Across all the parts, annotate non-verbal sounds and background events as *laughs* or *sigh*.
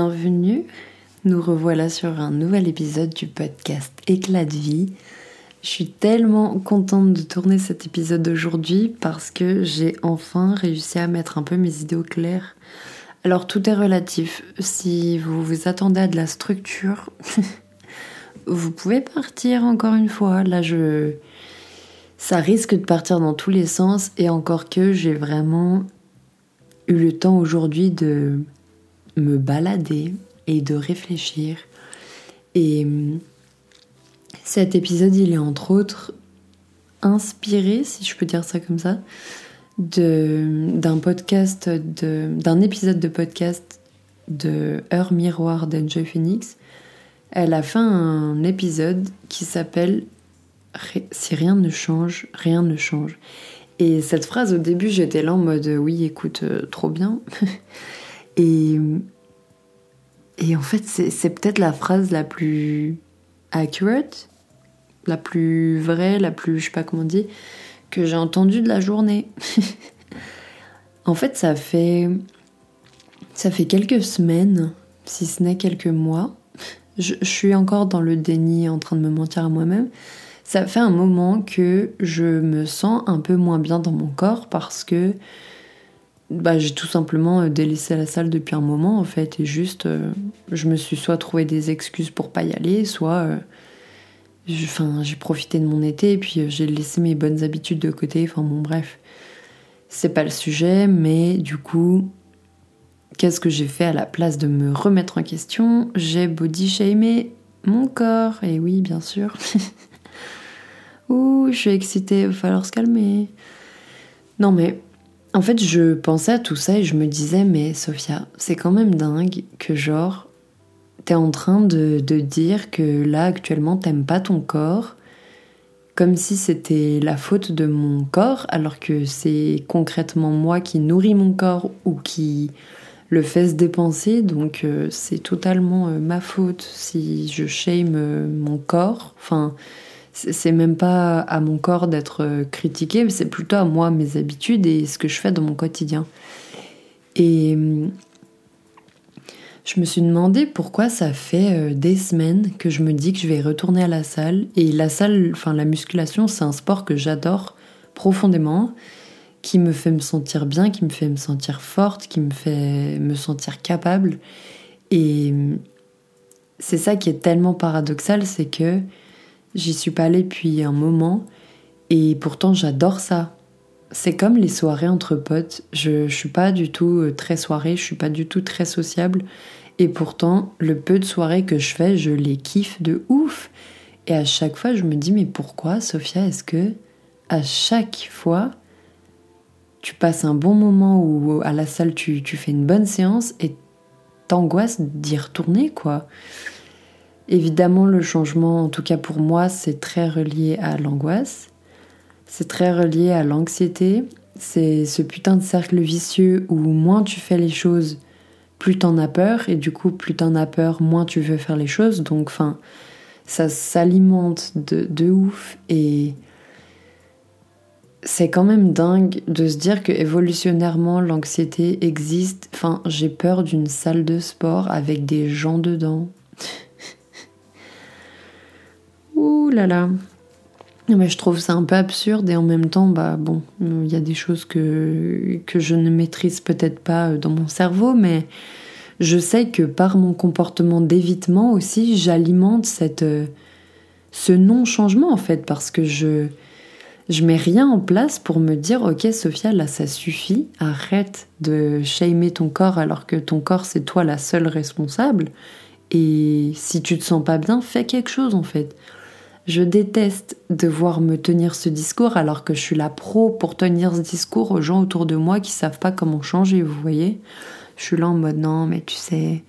Bienvenue, nous revoilà sur un nouvel épisode du podcast Éclat de vie. Je suis tellement contente de tourner cet épisode aujourd'hui parce que j'ai enfin réussi à mettre un peu mes idées au clair. Alors tout est relatif. Si vous vous attendez à de la structure, *laughs* vous pouvez partir encore une fois. Là, je. Ça risque de partir dans tous les sens et encore que j'ai vraiment eu le temps aujourd'hui de me balader et de réfléchir. Et hum, cet épisode, il est entre autres inspiré, si je peux dire ça comme ça, d'un podcast, d'un épisode de podcast de Heure Miroir d'Enjoy Phoenix. Elle a fait un épisode qui s'appelle Si rien ne change, rien ne change. Et cette phrase, au début, j'étais là en mode oui, écoute, euh, trop bien. *laughs* Et, en fait, c'est peut-être la phrase la plus accurate, la plus vraie, la plus, je sais pas comment dire, que j'ai entendue de la journée. *laughs* en fait, ça fait, ça fait quelques semaines, si ce n'est quelques mois. Je, je suis encore dans le déni, en train de me mentir à moi-même. Ça fait un moment que je me sens un peu moins bien dans mon corps parce que bah, j'ai tout simplement euh, délaissé la salle depuis un moment en fait et juste euh, je me suis soit trouvé des excuses pour pas y aller soit euh, j'ai profité de mon été et puis j'ai laissé mes bonnes habitudes de côté enfin bon bref. C'est pas le sujet mais du coup qu'est-ce que j'ai fait à la place de me remettre en question? J'ai body shamé mon corps et oui bien sûr. *laughs* Ouh je suis excitée va falloir se calmer. Non mais en fait, je pensais à tout ça et je me disais, mais Sophia, c'est quand même dingue que genre, t'es en train de, dire que là, actuellement, t'aimes pas ton corps, comme si c'était la faute de mon corps, alors que c'est concrètement moi qui nourris mon corps ou qui le fais se dépenser, donc euh, c'est totalement euh, ma faute si je shame euh, mon corps. Enfin, c'est même pas à mon corps d'être euh, critiqué, mais c'est plutôt à moi, mes habitudes et ce que je fais dans mon quotidien. Et hum, je me suis demandé pourquoi ça fait euh, des semaines que je me dis que je vais retourner à la salle. Et la salle, enfin la musculation, c'est un sport que j'adore profondément, qui me fait me sentir bien, qui me fait me sentir forte, qui me fait me sentir capable. Et c'est ça qui est tellement paradoxal, c'est que J'y suis pas allée depuis un moment et pourtant j'adore ça. C'est comme les soirées entre potes. Je, je suis pas du tout euh, très soirée, je suis pas du tout très sociable. Et pourtant, le peu de soirées que je fais, je les kiffe de ouf. Et à chaque fois, je me dis, mais pourquoi, Sophia, est-ce que à chaque fois, tu passes un bon moment ou à la salle, tu, tu fais une bonne séance et t'angoisses d'y retourner, quoi? Évidemment, le changement, en tout cas pour moi, c'est très relié à l'angoisse, c'est très relié à l'anxiété, c'est ce putain de cercle vicieux où moins tu fais les choses, plus t'en as peur, et du coup, plus t'en as peur, moins tu veux faire les choses. Donc, enfin, ça s'alimente de, ouf, et c'est quand même dingue de se dire que évolutionnairement l'anxiété existe. Enfin, j'ai peur d'une salle de sport avec des gens dedans. Ouh là là. Mais je trouve ça un peu absurde et en même temps, bah bon, il y a des choses que, que je ne maîtrise peut-être pas dans mon cerveau, mais je sais que par mon comportement d'évitement aussi, j'alimente cette, ce non-changement en fait, parce que je, je mets rien en place pour me dire, ok Sophia, là ça suffit, arrête de shamer ton corps alors que ton corps c'est toi la seule responsable. Et si tu te sens pas bien, fais quelque chose en fait. Je déteste devoir me tenir ce discours alors que je suis la pro pour tenir ce discours aux gens autour de moi qui savent pas comment changer, vous voyez. Je suis là en mode non, mais tu sais,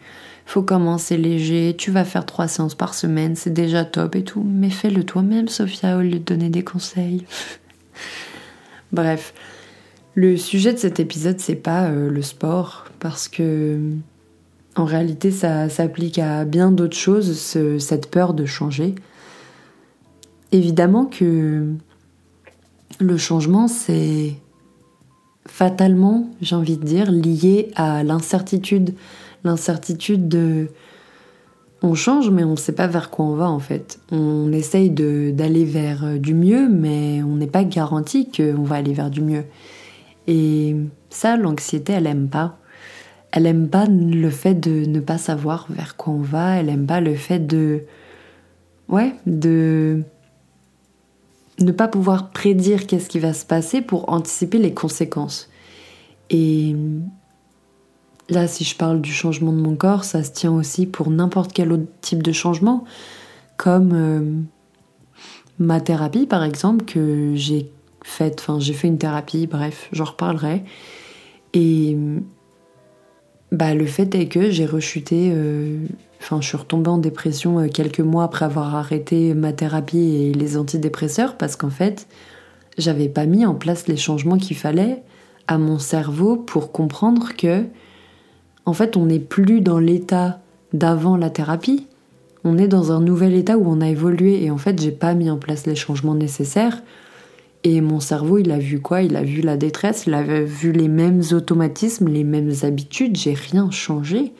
faut commencer léger, tu vas faire trois séances par semaine, c'est déjà top et tout. Mais fais-le toi-même, Sophia, au lieu de donner des conseils. *laughs* Bref, le sujet de cet épisode, c'est pas euh, le sport, parce que en réalité, ça s'applique à bien d'autres choses, cette peur de changer. Évidemment que le changement, c'est fatalement, j'ai envie de dire, lié à l'incertitude, l'incertitude de on change, mais on ne sait pas vers quoi on va en fait. On essaye d'aller vers euh, du mieux, mais on n'est pas garanti qu'on va aller vers du mieux. Et ça, l'anxiété, elle aime pas. Elle aime pas le fait de ne pas savoir vers quoi on va. Elle aime pas le fait de, ouais, de ne pas pouvoir prédire qu'est-ce qui va se passer pour anticiper les conséquences. Et Là, si je parle du changement de mon corps, ça se tient aussi pour n'importe quel autre type de changement, comme euh, ma thérapie par exemple, que j'ai faite, enfin j'ai fait une thérapie, bref, j'en reparlerai. Et bah, le fait est que j'ai rechuté, euh, enfin je suis retombée en dépression euh, quelques mois après avoir arrêté ma thérapie et les antidépresseurs parce qu'en fait, j'avais pas mis en place les changements qu'il fallait à mon cerveau pour comprendre que en fait, on n'est plus dans l'état d'avant la thérapie. On est dans un nouvel état où on a évolué et en fait, j'ai pas mis en place les changements nécessaires. Et mon cerveau, il a vu quoi? Il a vu la détresse, il a vu les mêmes automatismes, les mêmes habitudes. J'ai rien changé.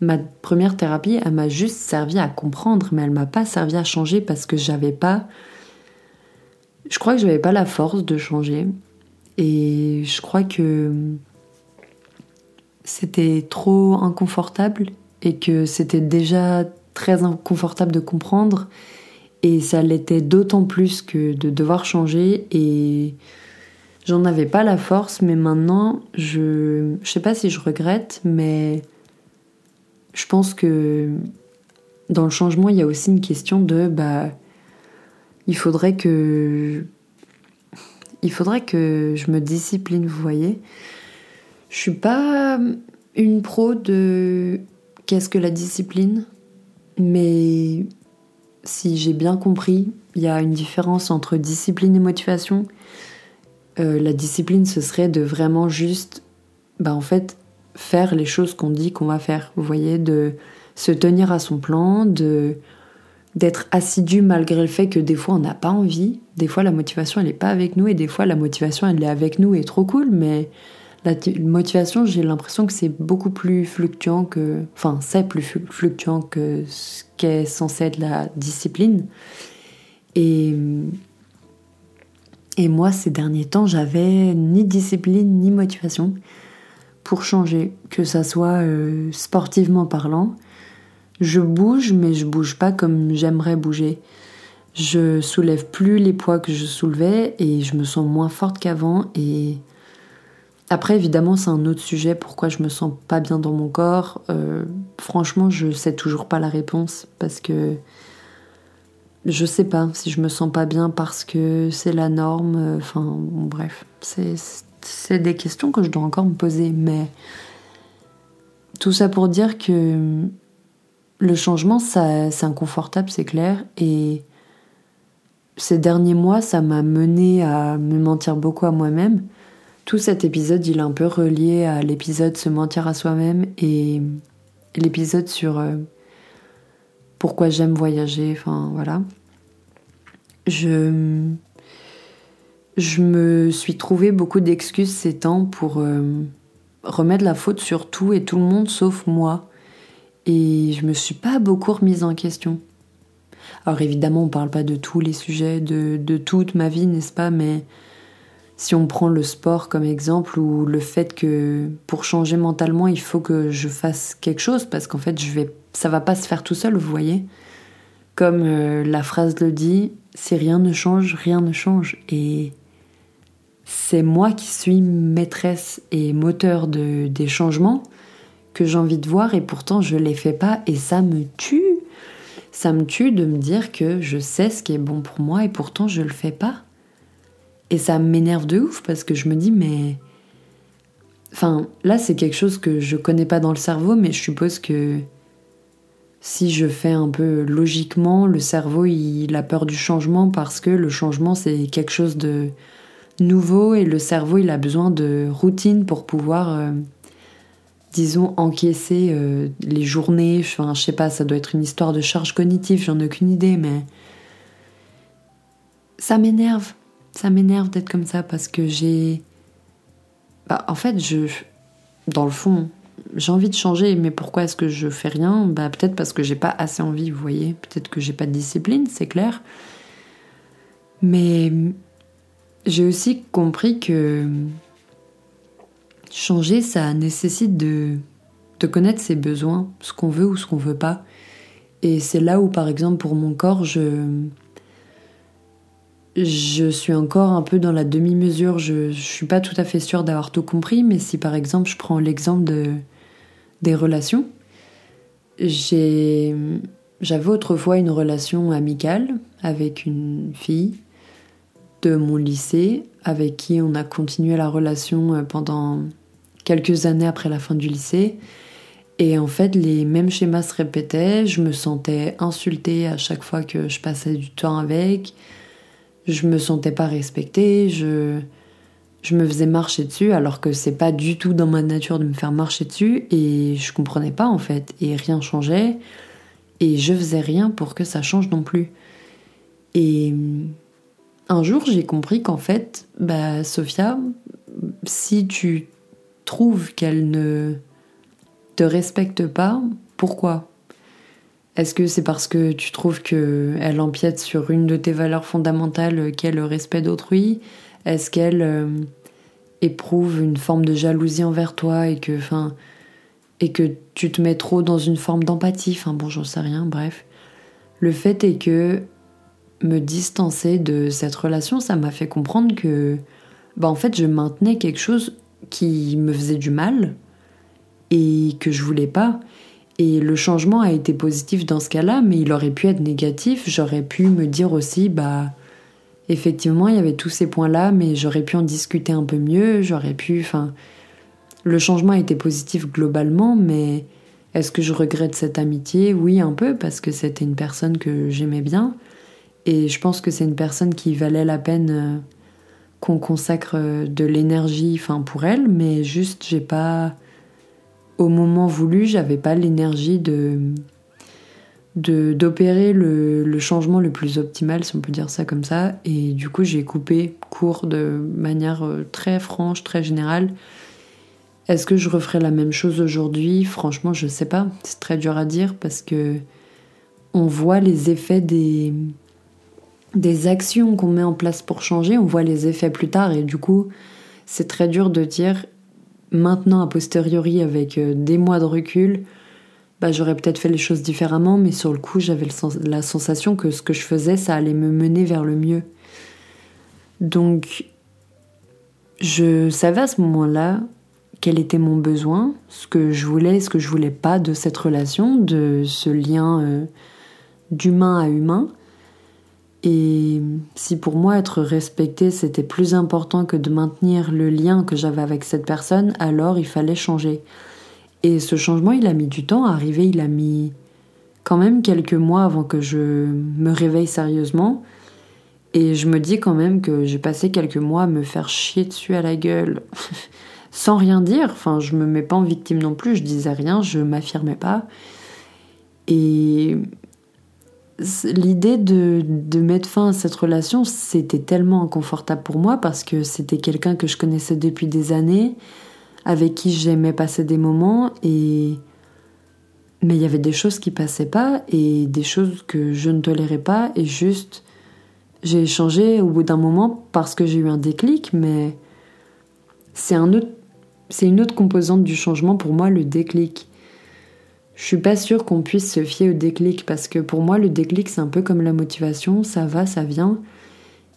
Ma première thérapie, elle m'a juste servi à comprendre, mais elle m'a pas servi à changer parce que j'avais pas. Je crois que j'avais pas la force de changer. Et je crois que c'était trop inconfortable et que c'était déjà très inconfortable de comprendre et ça l'était d'autant plus que de devoir changer. Et j'en avais pas la force mais maintenant je je sais pas si je regrette mais je pense que dans le changement il y a aussi une question de bah il faudrait que il faudrait que je me discipline vous voyez. Je suis pas une pro de qu'est-ce que la discipline, mais si j'ai bien compris, il y a une différence entre discipline et motivation. Euh, la discipline, ce serait de vraiment juste, bah en fait, faire les choses qu'on dit qu'on va faire. Vous voyez, de se tenir à son plan, de d'être assidu malgré le fait que des fois on n'a pas envie, des fois la motivation elle n'est pas avec nous et des fois la motivation elle est avec nous et trop cool, mais la motivation, j'ai l'impression que c'est beaucoup plus fluctuant que. Enfin, c'est plus fluctuant que ce qu'est censé être la discipline. Et. Et moi, ces derniers temps, j'avais ni discipline ni motivation pour changer, que ça soit euh, sportivement parlant. Je bouge, mais je bouge pas comme j'aimerais bouger. Je soulève plus les poids que je soulevais et je me sens moins forte qu'avant et après, évidemment, c'est un autre sujet. Pourquoi je me sens pas bien dans mon corps euh, Franchement, je sais toujours pas la réponse parce que je sais pas si je me sens pas bien parce que c'est la norme. Enfin, bref, c'est des questions que je dois encore me poser. Mais tout ça pour dire que le changement, c'est inconfortable, c'est clair. Et ces derniers mois, ça m'a mené à me mentir beaucoup à moi-même tout cet épisode, il est un peu relié à l'épisode Se mentir à soi-même et l'épisode sur euh, pourquoi j'aime voyager, enfin voilà. Je, me suis trouvé beaucoup d'excuses ces temps pour euh, remettre la faute sur tout et tout le monde sauf moi. Et je me suis pas beaucoup remise en question. Alors évidemment, on parle pas de tous les sujets, de, de toute ma vie, n'est-ce pas, mais si on prend le sport comme exemple ou le fait que pour changer mentalement, il faut que je fasse quelque chose parce qu'en fait, je vais ça va pas se faire tout seul, vous voyez. Comme euh, la phrase le dit, si rien ne change, rien ne change et c'est moi qui suis maîtresse et moteur de, des changements que j'ai envie de voir et pourtant je les fais pas et ça me tue. Ça me tue de me dire que je sais ce qui est bon pour moi et pourtant je le fais pas. Et ça m'énerve de ouf parce que je me dis, mais. Enfin, là, c'est quelque chose que je connais pas dans le cerveau, mais je suppose que si je fais un peu logiquement, le cerveau, il a peur du changement parce que le changement, c'est quelque chose de nouveau et le cerveau, il a besoin de routine pour pouvoir, euh, disons, encaisser euh, les journées. Enfin, je sais pas, ça doit être une histoire de charge cognitive, j'en ai aucune idée, mais ça m'énerve ça m'énerve d'être comme ça parce que j'ai. Bah, en fait, je. Dans le fond, j'ai envie de changer, mais pourquoi est-ce que je fais rien? Bah peut-être parce que j'ai pas assez envie, vous voyez. Peut-être que j'ai pas de discipline, c'est clair. Mais j'ai aussi compris que changer, ça nécessite de, connaître ses besoins, ce qu'on veut ou ce qu'on veut pas. Et c'est là où, par exemple, pour mon corps, je, je suis encore un peu dans la demi-mesure. Je, je suis pas tout à fait sûre d'avoir tout compris, mais si par exemple je prends l'exemple de, des relations, j'avais autrefois une relation amicale avec une fille de mon lycée avec qui on a continué la relation euh, pendant quelques années après la fin du lycée. Et en fait, les mêmes schémas se répétaient. Je me sentais insultée à chaque fois que je passais du temps avec. Je me sentais pas respectée. Je, me faisais marcher dessus alors que c'est pas du tout dans ma nature de me faire marcher dessus. Et je comprenais pas en fait. Et rien changeait. Et je faisais rien pour que ça change non plus. Et un jour, j'ai compris qu'en fait, bah, Sophia, si tu trouves qu'elle ne te respecte pas, pourquoi? Est-ce que c'est parce que tu trouves qu'elle empiète sur une de tes valeurs fondamentales qu'est le respect d'autrui? Est-ce qu'elle euh, éprouve une forme de jalousie envers toi et que, et que tu te mets trop dans une forme d'empathie? Enfin bon, j'en sais rien, bref. Le fait est que me distancer de cette relation, ça m'a fait comprendre que, bah en fait, je maintenais quelque chose qui me faisait du mal et que je voulais pas. Et le changement a été positif dans ce cas-là, mais il aurait pu être négatif. J'aurais pu me dire aussi, bah, effectivement, il y avait tous ces points-là, mais j'aurais pu en discuter un peu mieux. J'aurais pu, enfin, le changement a été positif globalement, mais est-ce que je regrette cette amitié? Oui, un peu, parce que c'était une personne que j'aimais bien. Et je pense que c'est une personne qui valait la peine euh, qu'on consacre euh, de l'énergie enfin pour elle, mais juste j'ai pas au moment voulu, j'avais pas l'énergie de d'opérer le, le, changement le plus optimal, si on peut dire ça comme ça. Et du coup, j'ai coupé court de manière euh, très franche, très générale. Est-ce que je referais la même chose aujourd'hui? Franchement, je sais pas. C'est très dur à dire parce que on voit les effets des, des actions qu'on met en place pour changer, on voit les effets plus tard et du coup, c'est très dur de dire maintenant a posteriori avec euh, des mois de recul, bah, j'aurais peut-être fait les choses différemment, mais sur le coup, j'avais la sensation que ce que je faisais, ça allait me mener vers le mieux. Donc, je savais à ce moment-là quel était mon besoin, ce que je voulais, ce que je voulais pas de cette relation, de ce lien euh, d'humain à humain. Et si pour moi être respecté c'était plus important que de maintenir le lien que j'avais avec cette personne, alors il fallait changer. Et ce changement, il a mis du temps à arriver, il a mis quand même quelques mois avant que je me réveille sérieusement. Et je me dis quand même que j'ai passé quelques mois à me faire chier dessus à la gueule *laughs* sans rien dire. Enfin, je me mets pas en victime non plus, je disais rien, je m'affirmais pas. Et l'idée de, mettre fin à cette relation, c'était tellement inconfortable pour moi parce que c'était quelqu'un que je connaissais depuis des années, avec qui j'aimais passer des moments et mais il y avait des choses qui passaient pas et des choses que je ne tolérais pas et juste j'ai échangé au bout d'un moment parce que j'ai eu un déclic mais c'est un autre c'est une autre composante du changement pour moi le déclic je suis pas sûre qu'on puisse se fier au déclic parce que pour moi le déclic c'est un peu comme la motivation, ça va, ça vient.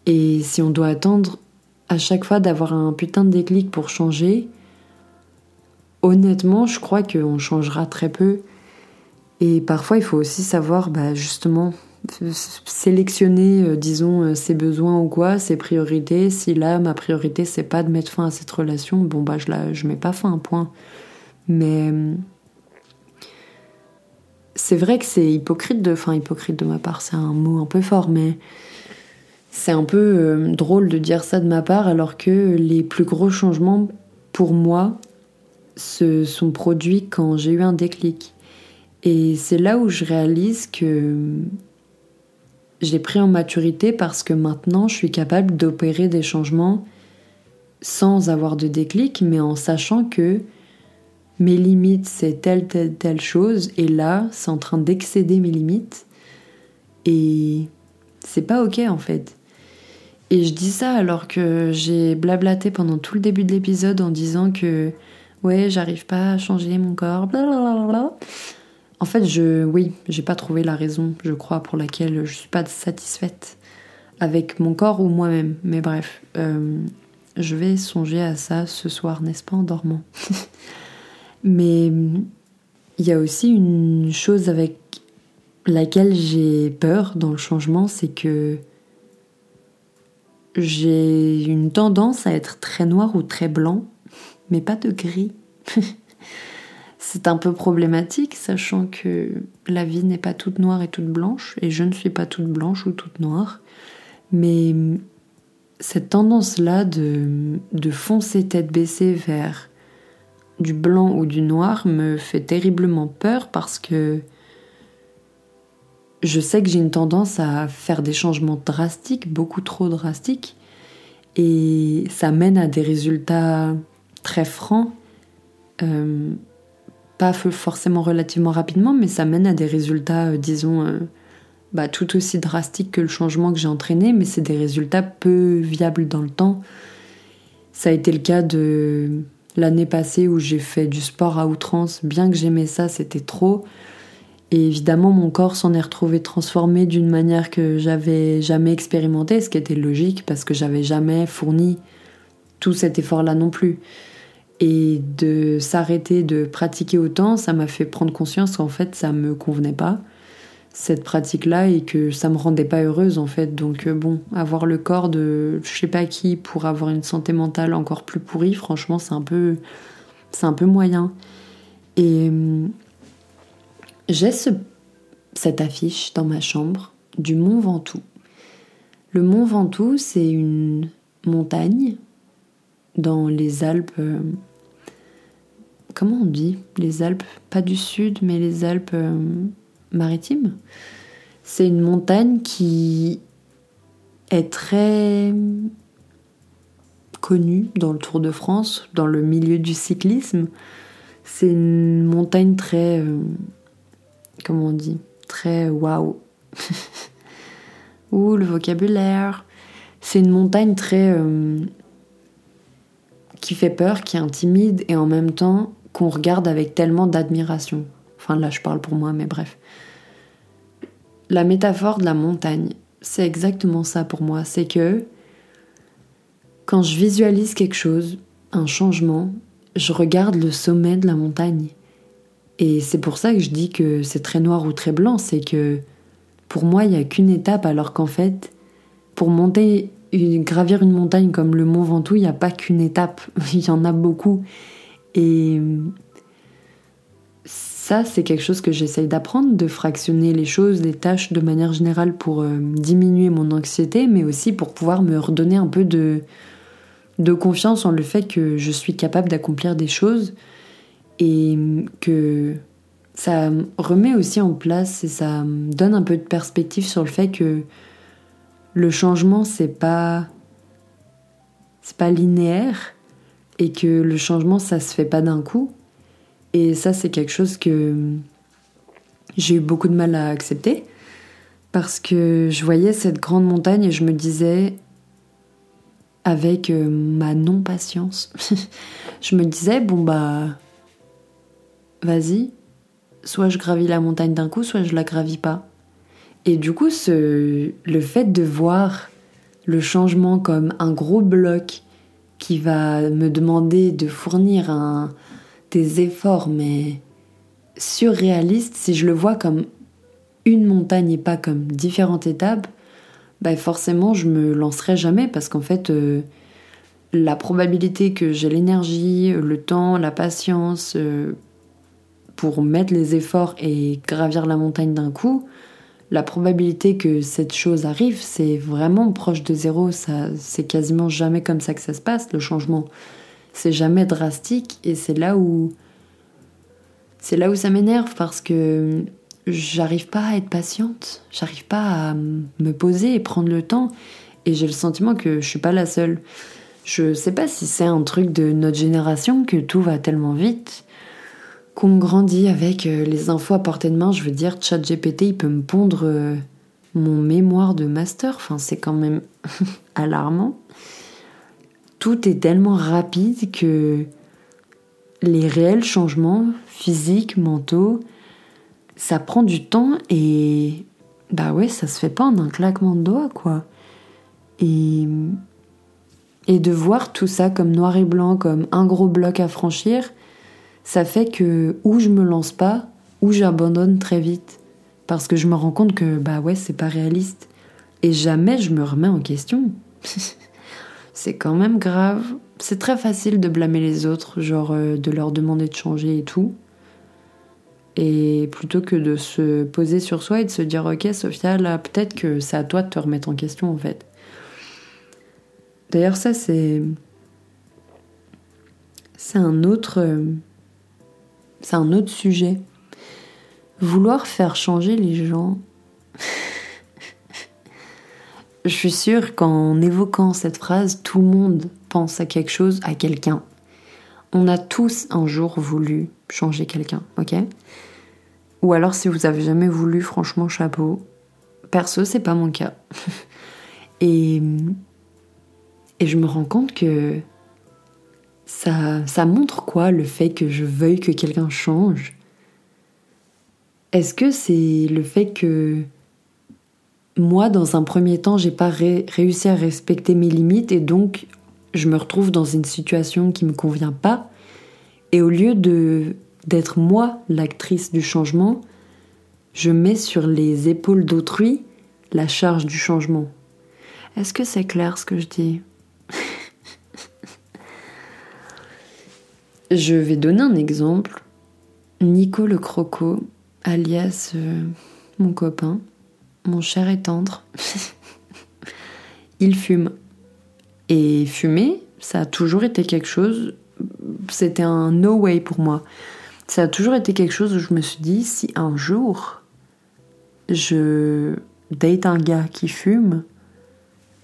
Et si on doit attendre à chaque fois d'avoir un putain de déclic pour changer, honnêtement je crois qu'on changera très peu. Et parfois il faut aussi savoir bah, justement sélectionner, euh, disons, euh, ses besoins ou quoi, ses priorités. Si là, ma priorité, c'est pas de mettre fin à cette relation, bon, bah, je, la, je mets pas fin, point. Mais c'est vrai que c'est hypocrite de, enfin hypocrite de ma part, c'est un mot un peu fort, mais c'est un peu euh, drôle de dire ça de ma part, alors que les plus gros changements pour moi se sont produits quand j'ai eu un déclic. Et c'est là où je réalise que j'ai pris en maturité parce que maintenant je suis capable d'opérer des changements sans avoir de déclic, mais en sachant que mes limites c'est telle, telle, telle chose, et là c'est en train d'excéder mes limites, et c'est pas ok en fait. Et je dis ça alors que j'ai blablaté pendant tout le début de l'épisode en disant que ouais, j'arrive pas à changer mon corps, blablabla. En fait, je, oui, j'ai pas trouvé la raison, je crois, pour laquelle je suis pas satisfaite avec mon corps ou moi-même. Mais bref, euh, je vais songer à ça ce soir, n'est-ce pas, en dormant. *laughs* Mais il y a aussi une chose avec laquelle j'ai peur dans le changement, c'est que j'ai une tendance à être très noir ou très blanc, mais pas de gris. *laughs* C'est un peu problématique, sachant que la vie n'est pas toute noire et toute blanche, et je ne suis pas toute blanche ou toute noire. Mais cette tendance-là de, de foncer tête baissée vers du blanc ou du noir me fait terriblement peur parce que je sais que j'ai une tendance à faire des changements drastiques, beaucoup trop drastiques, et ça mène à des résultats très francs, euh, pas forcément relativement rapidement, mais ça mène à des résultats, euh, disons, euh, bah, tout aussi drastiques que le changement que j'ai entraîné, mais c'est des résultats peu viables dans le temps. Ça a été le cas de l'année passée où j'ai fait du sport à outrance, bien que j'aimais ça, c'était trop. Et évidemment, mon corps s'en est retrouvé transformé d'une manière que j'avais jamais expérimenté, ce qui était logique parce que j'avais jamais fourni tout cet effort-là non plus. Et de s'arrêter de pratiquer autant, ça m'a fait prendre conscience qu'en fait, ça me convenait pas, cette pratique-là, et que ça me rendait pas heureuse en fait. Donc, euh, bon, avoir le corps de je sais pas qui pour avoir une santé mentale encore plus pourrie, franchement, c'est un peu, moyen. Et j'ai cette affiche dans ma chambre du Mont Ventoux. Le Mont Ventoux, c'est une montagne dans les Alpes. Euh, comment on dit? Les Alpes, pas du sud, mais les Alpes euh, maritimes. C'est une montagne qui est très connue dans le Tour de France, dans le milieu du cyclisme. C'est une montagne très euh, comment on dit, très waouh. *laughs* Ouh, le vocabulaire. C'est une montagne très. Euh, qui fait peur, qui intimide et en même temps qu'on regarde avec tellement d'admiration. Là, je parle pour moi, mais bref. La métaphore de la montagne, c'est exactement ça pour moi. C'est que quand je visualise quelque chose, un changement, je regarde le sommet de la montagne et c'est pour ça que je dis que c'est très noir ou très blanc, c'est que pour moi, il n'y a qu'une étape, alors qu'en fait, pour monter, gravir une montagne comme le Mont Ventoux, il n'y a pas qu'une étape, *laughs* il y en a beaucoup. Et ça, c'est quelque chose que j'essaye d'apprendre, de fractionner les choses, les tâches de manière générale pour euh, diminuer mon anxiété, mais aussi pour pouvoir me redonner un peu de, de confiance en le fait que je suis capable d'accomplir des choses et que ça remet aussi en place et ça donne un peu de perspective sur le fait que le changement c'est pas c'est pas linéaire et que le changement ça se fait pas d'un coup et ça c'est quelque chose que j'ai eu beaucoup de mal à accepter parce que je voyais cette grande montagne et je me disais avec euh, ma non patience *laughs* je me disais bon bah vas-y, soit je gravis la montagne d'un coup, soit je la gravis pas. Et du coup, ce, le fait de voir le changement comme un gros bloc qui va me demander de fournir un, des efforts, mais surréalistes, si je le vois comme une montagne et pas comme différentes étapes, bah forcément je me lancerai jamais parce qu'en fait euh, la probabilité que j'ai l'énergie, le temps, la patience, euh, pour mettre les efforts et gravir la montagne d'un coup, la probabilité que cette chose arrive, c'est vraiment proche de zéro. Ça, c'est quasiment jamais comme ça que ça se passe. Le changement, c'est jamais drastique et c'est là où, c'est là où ça m'énerve parce que j'arrive pas à être patiente. J'arrive pas à me poser et prendre le temps. Et j'ai le sentiment que je suis pas la seule. Je sais pas si c'est un truc de notre génération que tout va tellement vite qu'on grandit avec euh, les infos à portée de main, je veux dire, ChatGPT, il peut me pondre euh, mon mémoire de master. Enfin, c'est quand même *laughs* alarmant. Tout est tellement rapide que les réels changements physiques, mentaux, ça prend du temps et bah ouais, ça se fait pas en un claquement de doigts, quoi. Et, et de voir tout ça comme noir et blanc, comme un gros bloc à franchir, ça fait que ou je me lance pas, ou j'abandonne très vite. Parce que je me rends compte que bah ouais, c'est pas réaliste. Et jamais je me remets en question. *laughs* c'est quand même grave. C'est très facile de blâmer les autres, genre euh, de leur demander de changer et tout. Et plutôt que de se poser sur soi et de se dire ok Sophia, là peut-être que c'est à toi de te remettre en question en fait. D'ailleurs ça c'est... C'est un autre... C'est un autre sujet. Vouloir faire changer les gens. *laughs* Je suis sûre qu'en évoquant cette phrase, tout le monde pense à quelque chose, à quelqu'un. On a tous un jour voulu changer quelqu'un, ok? Ou alors si vous avez jamais voulu, franchement, chapeau. Perso, c'est pas mon cas. *laughs* et, et je me rends compte que ça, ça montre quoi le fait que je veuille que quelqu'un change? Est-ce que c'est le fait que moi, dans un premier temps, j'ai pas réussi à respecter mes limites et donc je me retrouve dans une situation qui me convient pas et au lieu de d'être moi l'actrice du changement, je mets sur les épaules d'autrui la charge du changement. Est-ce que c'est clair ce que je dis? *laughs* Je vais donner un exemple. Nico le croco, alias euh, mon copain, mon cher et tendre, *laughs* il fume. Et fumer, ça a toujours été quelque chose, c'était un no way pour moi. Ça a toujours été quelque chose où je me suis dit, si un jour je date un gars qui fume,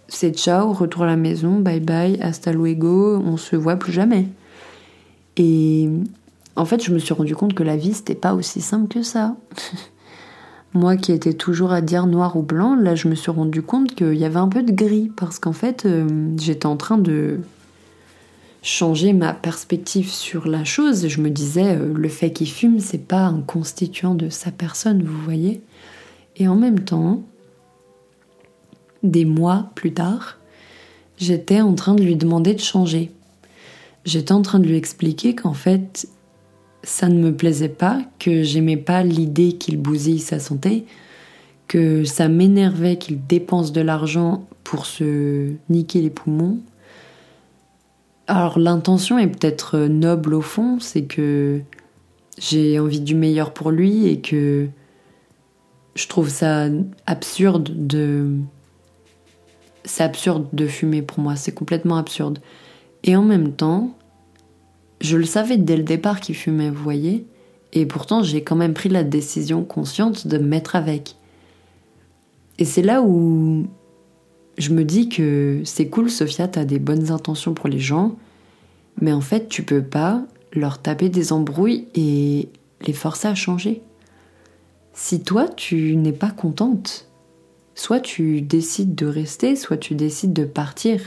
c'est ciao, retour à la maison, bye bye, hasta luego, on se voit plus jamais. Et en fait, je me suis rendu compte que la vie, c'était pas aussi simple que ça. *laughs* Moi qui étais toujours à dire noir ou blanc, là, je me suis rendu compte qu'il y avait un peu de gris parce qu'en fait, euh, j'étais en train de changer ma perspective sur la chose. Je me disais, euh, le fait qu'il fume, c'est pas un constituant de sa personne, vous voyez. Et en même temps, des mois plus tard, j'étais en train de lui demander de changer j'étais en train de lui expliquer qu'en fait, ça ne me plaisait pas, que j'aimais pas l'idée qu'il bousille sa santé, que ça m'énervait qu'il dépense de l'argent pour se niquer les poumons. Alors l'intention est peut-être noble au fond, c'est que j'ai envie du meilleur pour lui et que je trouve ça absurde de... C'est absurde de fumer pour moi, c'est complètement absurde. Et en même temps, je le savais dès le départ qu'il fumait, vous voyez, et pourtant j'ai quand même pris la décision consciente de me mettre avec. Et c'est là où je me dis que c'est cool, Sophia, t'as des bonnes intentions pour les gens, mais en fait, tu peux pas leur taper des embrouilles et les forcer à changer. Si toi, tu n'es pas contente, soit tu décides de rester, soit tu décides de partir.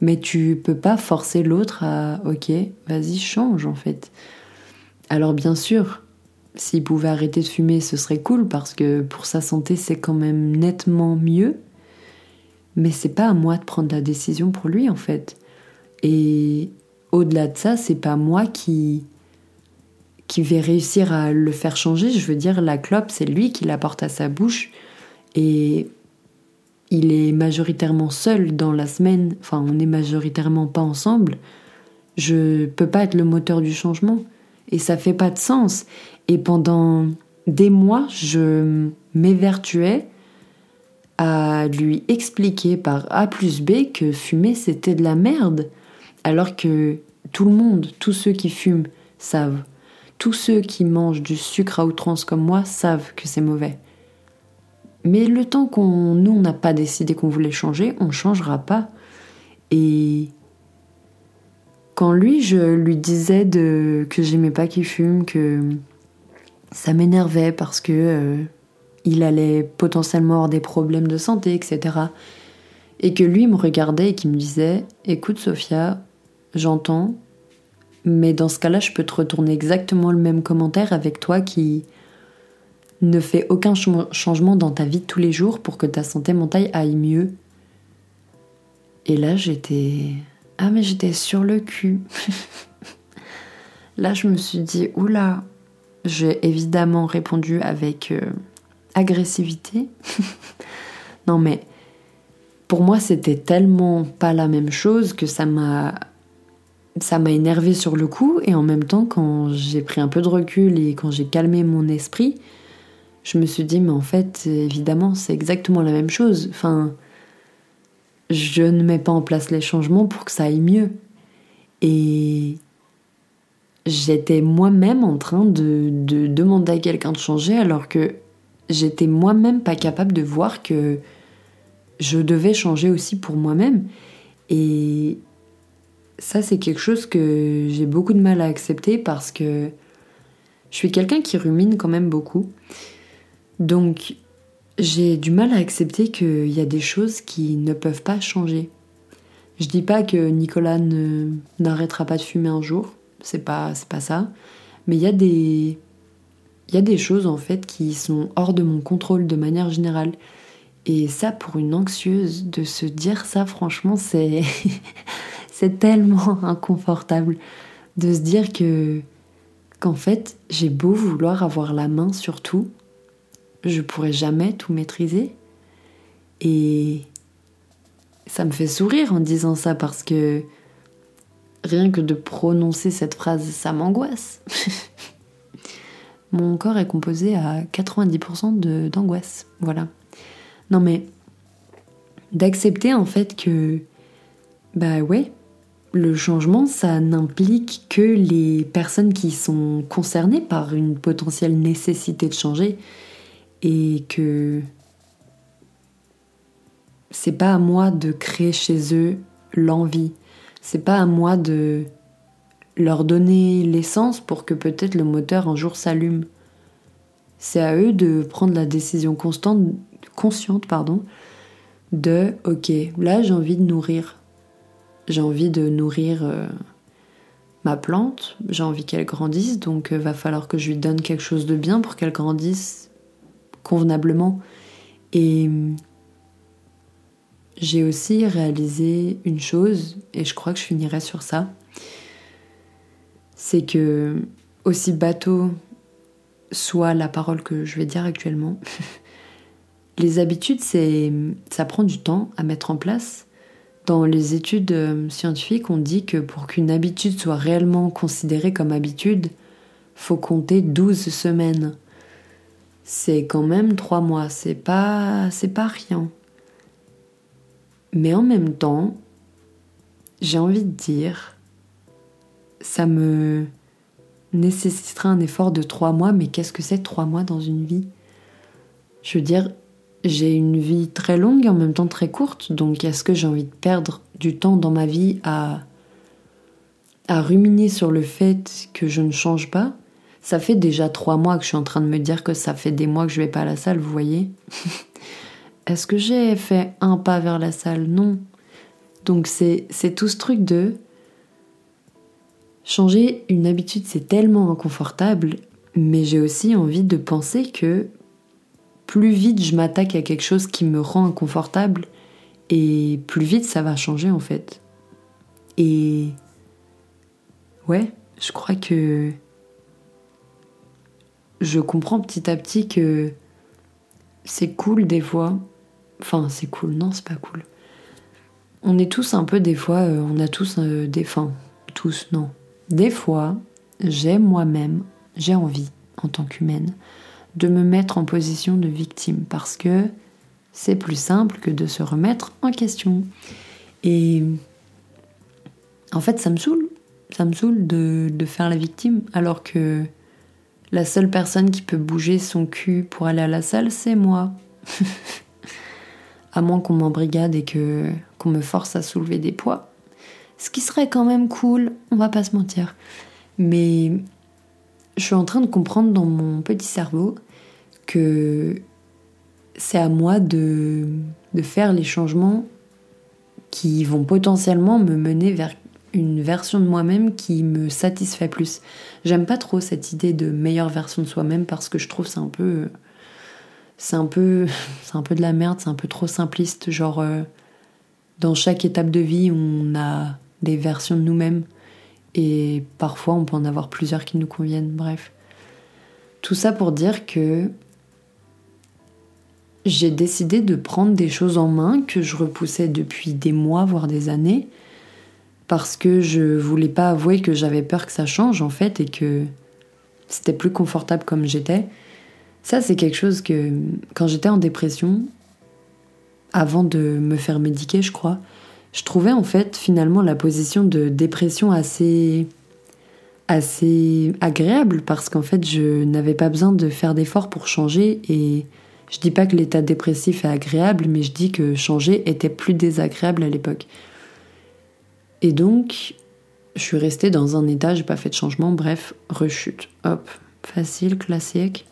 Mais tu peux pas forcer l'autre à ok, vas-y, change en fait. Alors bien sûr, s'il pouvait arrêter de fumer, ce serait cool parce que pour sa santé, c'est quand même nettement mieux. Mais c'est pas à moi de prendre la décision pour lui en fait. Et au-delà de ça, c'est pas moi qui qui vais réussir à le faire changer. Je veux dire, la clope, c'est lui qui la porte à sa bouche. Et il est majoritairement seul dans la semaine, enfin on n'est majoritairement pas ensemble, je peux pas être le moteur du changement. Et ça fait pas de sens. Et pendant des mois, je m'évertuais à lui expliquer par A plus B que fumer c'était de la merde. Alors que tout le monde, tous ceux qui fument, savent. Tous ceux qui mangent du sucre à outrance comme moi savent que c'est mauvais. Mais le temps qu'on nous on n'a pas décidé qu'on voulait changer, on ne changera pas. Et quand lui, je lui disais que j'aimais pas qu'il fume, que ça m'énervait parce que euh, il allait potentiellement avoir des problèmes de santé, etc. Et que lui me regardait et qui me disait Écoute, Sophia, j'entends, mais dans ce cas-là, je peux te retourner exactement le même commentaire avec toi qui ne fait aucun changement dans ta vie tous les jours pour que ta santé mentale aille mieux. Et là, j'étais. Ah, mais j'étais sur le cul. *laughs* là, je me suis dit Oula J'ai évidemment répondu avec euh, agressivité. *laughs* non, mais pour moi, c'était tellement pas la même chose que ça m'a ça m'a énervé sur le coup et en même temps quand j'ai pris un peu de recul et quand j'ai calmé mon esprit, je me suis dit mais en fait évidemment c'est exactement la même chose. Enfin, je ne mets pas en place les changements pour que ça aille mieux. Et j'étais moi-même en train de, de demander à quelqu'un de changer alors que j'étais moi-même pas capable de voir que je devais changer aussi pour moi-même. Et ça, c'est quelque chose que j'ai beaucoup de mal à accepter parce que je suis quelqu'un qui rumine quand même beaucoup. Donc, j'ai du mal à accepter qu'il y a des choses qui ne peuvent pas changer. Je dis pas que Nicolas n'arrêtera pas de fumer un jour, c'est pas, pas ça. Mais il y a des. Il y a des choses en fait qui sont hors de mon contrôle de manière générale. Et ça, pour une anxieuse, de se dire ça, franchement, c'est. *laughs* c'est tellement inconfortable de se dire que qu'en fait, j'ai beau vouloir avoir la main sur tout, je pourrais jamais tout maîtriser. Et ça me fait sourire en disant ça parce que rien que de prononcer cette phrase, ça m'angoisse. *laughs* Mon corps est composé à 90% d'angoisse. Voilà. Non mais d'accepter en fait que bah ouais, le changement, ça n'implique que les personnes qui sont concernées par une potentielle nécessité de changer et que c'est pas à moi de créer chez eux l'envie, c'est pas à moi de leur donner l'essence pour que peut-être le moteur un jour s'allume. C'est à eux de prendre la décision constante, consciente pardon, de ok, là j'ai envie de nourrir. J'ai envie de nourrir euh, ma plante, j'ai envie qu'elle grandisse, donc euh, va falloir que je lui donne quelque chose de bien pour qu'elle grandisse convenablement. Et j'ai aussi réalisé une chose, et je crois que je finirai sur ça, c'est que aussi bateau soit la parole que je vais dire actuellement, *laughs* les habitudes, c'est ça prend du temps à mettre en place dans les études euh, scientifiques, on dit que pour qu'une habitude soit réellement considérée comme habitude, faut compter 12 semaines. C'est quand même 3 mois, c'est pas c'est pas rien. Mais en même temps, j'ai envie de dire ça me nécessitera un effort de 3 mois, mais qu'est-ce que c'est 3 mois dans une vie? Je veux dire, j'ai une vie très longue et en même temps très courte, donc est-ce que j'ai envie de perdre du temps dans ma vie à, à ruminer sur le fait que je ne change pas? Ça fait déjà trois mois que je suis en train de me dire que ça fait des mois que je vais pas à la salle, vous voyez *laughs* Est-ce que j'ai fait un pas vers la salle? Non. Donc c'est tout ce truc de changer une habitude, c'est tellement inconfortable, mais j'ai aussi envie de penser que plus vite je m'attaque à quelque chose qui me rend inconfortable et plus vite ça va changer en fait. Et ouais, je crois que je comprends petit à petit que c'est cool des fois. Enfin, c'est cool, non, c'est pas cool. On est tous un peu des fois, euh, on a tous euh, des fins. Tous, non. Des fois, j'ai moi-même, j'ai envie, en tant qu'humaine, de me mettre en position de victime parce que c'est plus simple que de se remettre en question. Et en fait, ça me saoule. Ça me saoule de, de faire la victime alors que la seule personne qui peut bouger son cul pour aller à la salle, c'est moi. *laughs* à moins qu'on m'embrigade et que qu'on me force à soulever des poids. Ce qui serait quand même cool, on va pas se mentir. Mais je suis en train de comprendre dans mon petit cerveau que c'est à moi de, de faire les changements qui vont potentiellement me mener vers une version de moi-même qui me satisfait plus. J'aime pas trop cette idée de meilleure version de soi-même parce que je trouve c'est un peu c'est un peu *laughs* c'est un peu de la merde, c'est un peu trop simpliste genre euh, dans chaque étape de vie, on a des versions de nous-mêmes et parfois on peut en avoir plusieurs qui nous conviennent. Bref. Tout ça pour dire que j'ai décidé de prendre des choses en main que je repoussais depuis des mois, voire des années, parce que je voulais pas avouer que j'avais peur que ça change en fait et que c'était plus confortable comme j'étais. Ça, c'est quelque chose que quand j'étais en dépression, avant de me faire médiquer, je crois, je trouvais en fait finalement la position de dépression assez assez agréable parce qu'en fait je n'avais pas besoin de faire d'efforts pour changer et je dis pas que l'état dépressif est agréable mais je dis que changer était plus désagréable à l'époque. Et donc je suis restée dans un état, j'ai pas fait de changement, bref, rechute. Hop, facile, classique.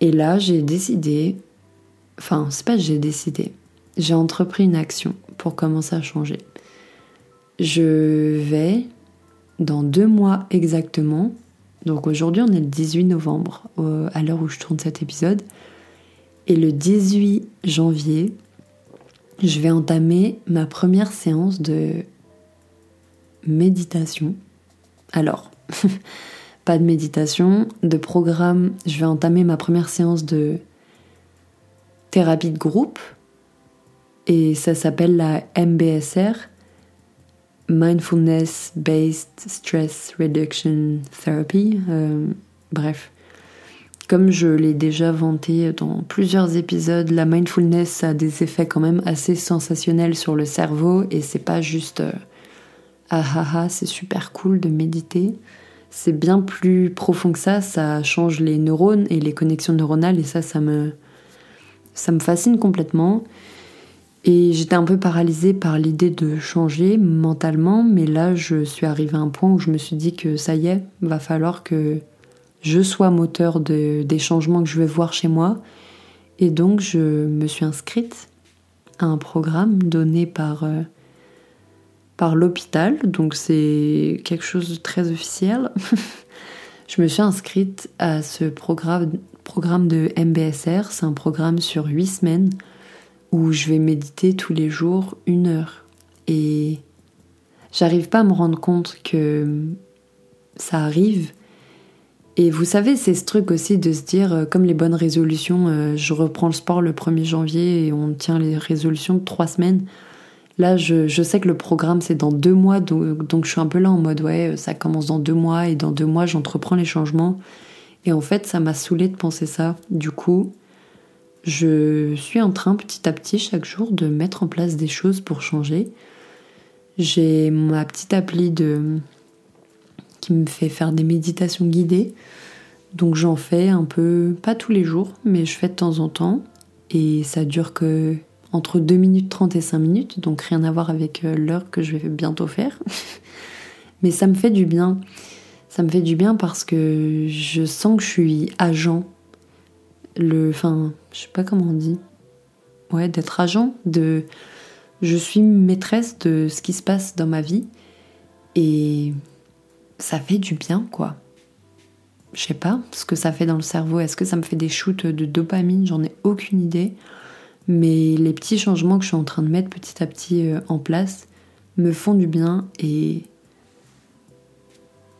Et là, j'ai décidé enfin, c'est pas j'ai décidé. J'ai entrepris une action pour commencer à changer. Je vais, dans deux mois exactement, donc aujourd'hui on est le 18 novembre, à l'heure où je tourne cet épisode, et le 18 janvier, je vais entamer ma première séance de méditation. Alors, *laughs* pas de méditation, de programme, je vais entamer ma première séance de thérapie de groupe et ça s'appelle la MBSR, Mindfulness Based Stress Reduction Therapy. Euh, bref, comme je l'ai déjà vanté dans plusieurs épisodes, la mindfulness a des effets quand même assez sensationnels sur le cerveau et c'est pas juste euh, ah ah ah, c'est super cool de méditer. C'est bien plus profond que ça, ça change les neurones et les connexions neuronales et ça, ça me, ça me fascine complètement. Et j'étais un peu paralysée par l'idée de changer mentalement, mais là je suis arrivée à un point où je me suis dit que ça y est, va falloir que je sois moteur de, des changements que je vais voir chez moi. Et donc je me suis inscrite à un programme donné par, euh, par l'hôpital, donc c'est quelque chose de très officiel. *laughs* je me suis inscrite à ce programme, programme de MBSR, c'est un programme sur huit semaines où je vais méditer tous les jours une heure. Et j'arrive pas à me rendre compte que ça arrive. Et vous savez, c'est ce truc aussi de se dire, euh, comme les bonnes résolutions, euh, je reprends le sport le 1er janvier et on tient les résolutions trois semaines. Là, je, sais que le programme, c'est dans deux mois, donc, donc, je suis un peu là en mode, ouais, ça commence dans deux mois et dans deux mois, j'entreprends les changements. Et en fait, ça m'a saoulé de penser ça. Du coup, je suis en train petit à petit chaque jour de mettre en place des choses pour changer. J'ai ma petite appli de qui me fait faire des méditations guidées. Donc j'en fais un peu, pas tous les jours, mais je fais de temps en temps. Et ça dure que entre 2 minutes 30 et 5 minutes, donc rien à voir avec euh, l'heure que je vais bientôt faire. *laughs* mais ça me fait du bien. Ça me fait du bien parce que je sens que je suis agent le, enfin, je sais pas comment on dit, ouais, d'être agent, de, je suis maîtresse de ce qui se passe dans ma vie et ça fait du bien, quoi. Je sais pas ce que ça fait dans le cerveau. Est-ce que ça me fait des shoots de dopamine? J'en ai aucune idée. Mais les petits changements que je suis en train de mettre petit à petit euh, en place me font du bien et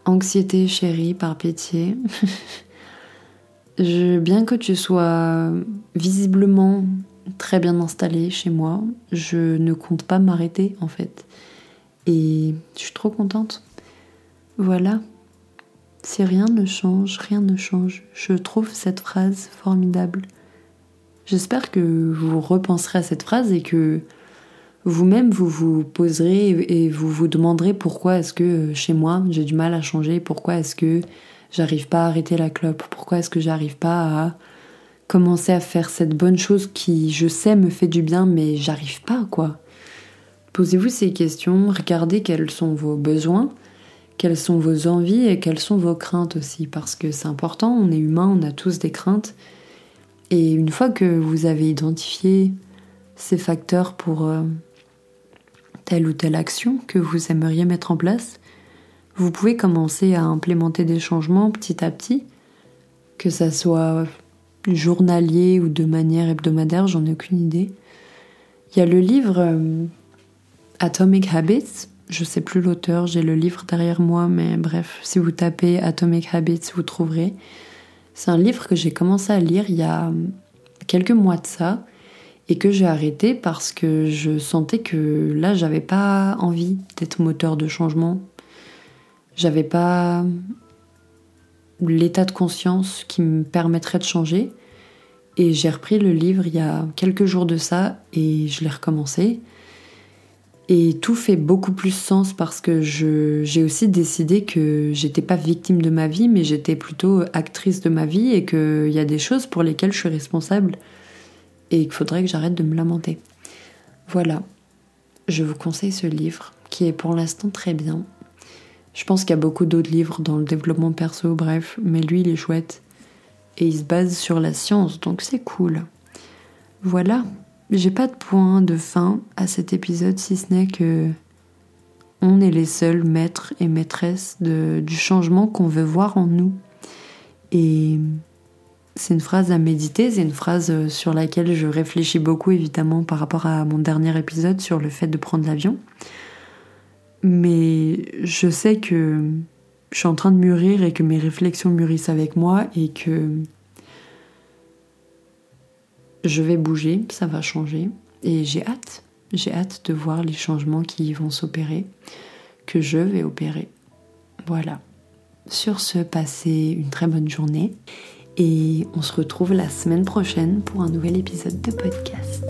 anxiété chérie par pitié. *laughs* Bien que tu sois visiblement très bien installé chez moi, je ne compte pas m'arrêter en fait. Et je suis trop contente. Voilà. Si rien ne change, rien ne change. Je trouve cette phrase formidable. J'espère que vous repenserez à cette phrase et que vous-même vous vous poserez et vous vous demanderez pourquoi est-ce que chez moi j'ai du mal à changer, pourquoi est-ce que j'arrive pas à arrêter la clope Pourquoi est-ce que j'arrive pas à commencer à faire cette bonne chose qui, je sais, me fait du bien, mais j'arrive pas, quoi Posez-vous ces questions, regardez quels sont vos besoins, quelles sont vos envies et quelles sont vos craintes aussi, parce que c'est important, on est humain, on a tous des craintes. Et une fois que vous avez identifié ces facteurs pour euh, telle ou telle action que vous aimeriez mettre en place, vous pouvez commencer à implémenter des changements petit à petit, que ça soit journalier ou de manière hebdomadaire, j'en ai aucune idée. Il y a le livre euh, Atomic Habits, je sais plus l'auteur, j'ai le livre derrière moi, mais bref, si vous tapez Atomic Habits, vous trouverez. C'est un livre que j'ai commencé à lire il y a quelques mois de ça et que j'ai arrêté parce que je sentais que là, j'avais pas envie d'être moteur de changement. J'avais pas l'état de conscience qui me permettrait de changer. Et j'ai repris le livre il y a quelques jours de ça et je l'ai recommencé. Et tout fait beaucoup plus sens parce que j'ai aussi décidé que j'étais pas victime de ma vie, mais j'étais plutôt actrice de ma vie et qu'il y a des choses pour lesquelles je suis responsable et qu'il faudrait que j'arrête de me lamenter. Voilà, je vous conseille ce livre qui est pour l'instant très bien. Je pense qu'il y a beaucoup d'autres livres dans le développement perso, bref, mais lui il est chouette et il se base sur la science, donc c'est cool. Voilà, j'ai pas de point de fin à cet épisode si ce n'est que on est les seuls maîtres et maîtresses du changement qu'on veut voir en nous. Et c'est une phrase à méditer, c'est une phrase sur laquelle je réfléchis beaucoup évidemment par rapport à mon dernier épisode sur le fait de prendre l'avion. Mais je sais que je suis en train de mûrir et que mes réflexions mûrissent avec moi et que je vais bouger, ça va changer et j'ai hâte. J'ai hâte de voir les changements qui vont s'opérer, que je vais opérer. Voilà. Sur ce, passez une très bonne journée et on se retrouve la semaine prochaine pour un nouvel épisode de podcast.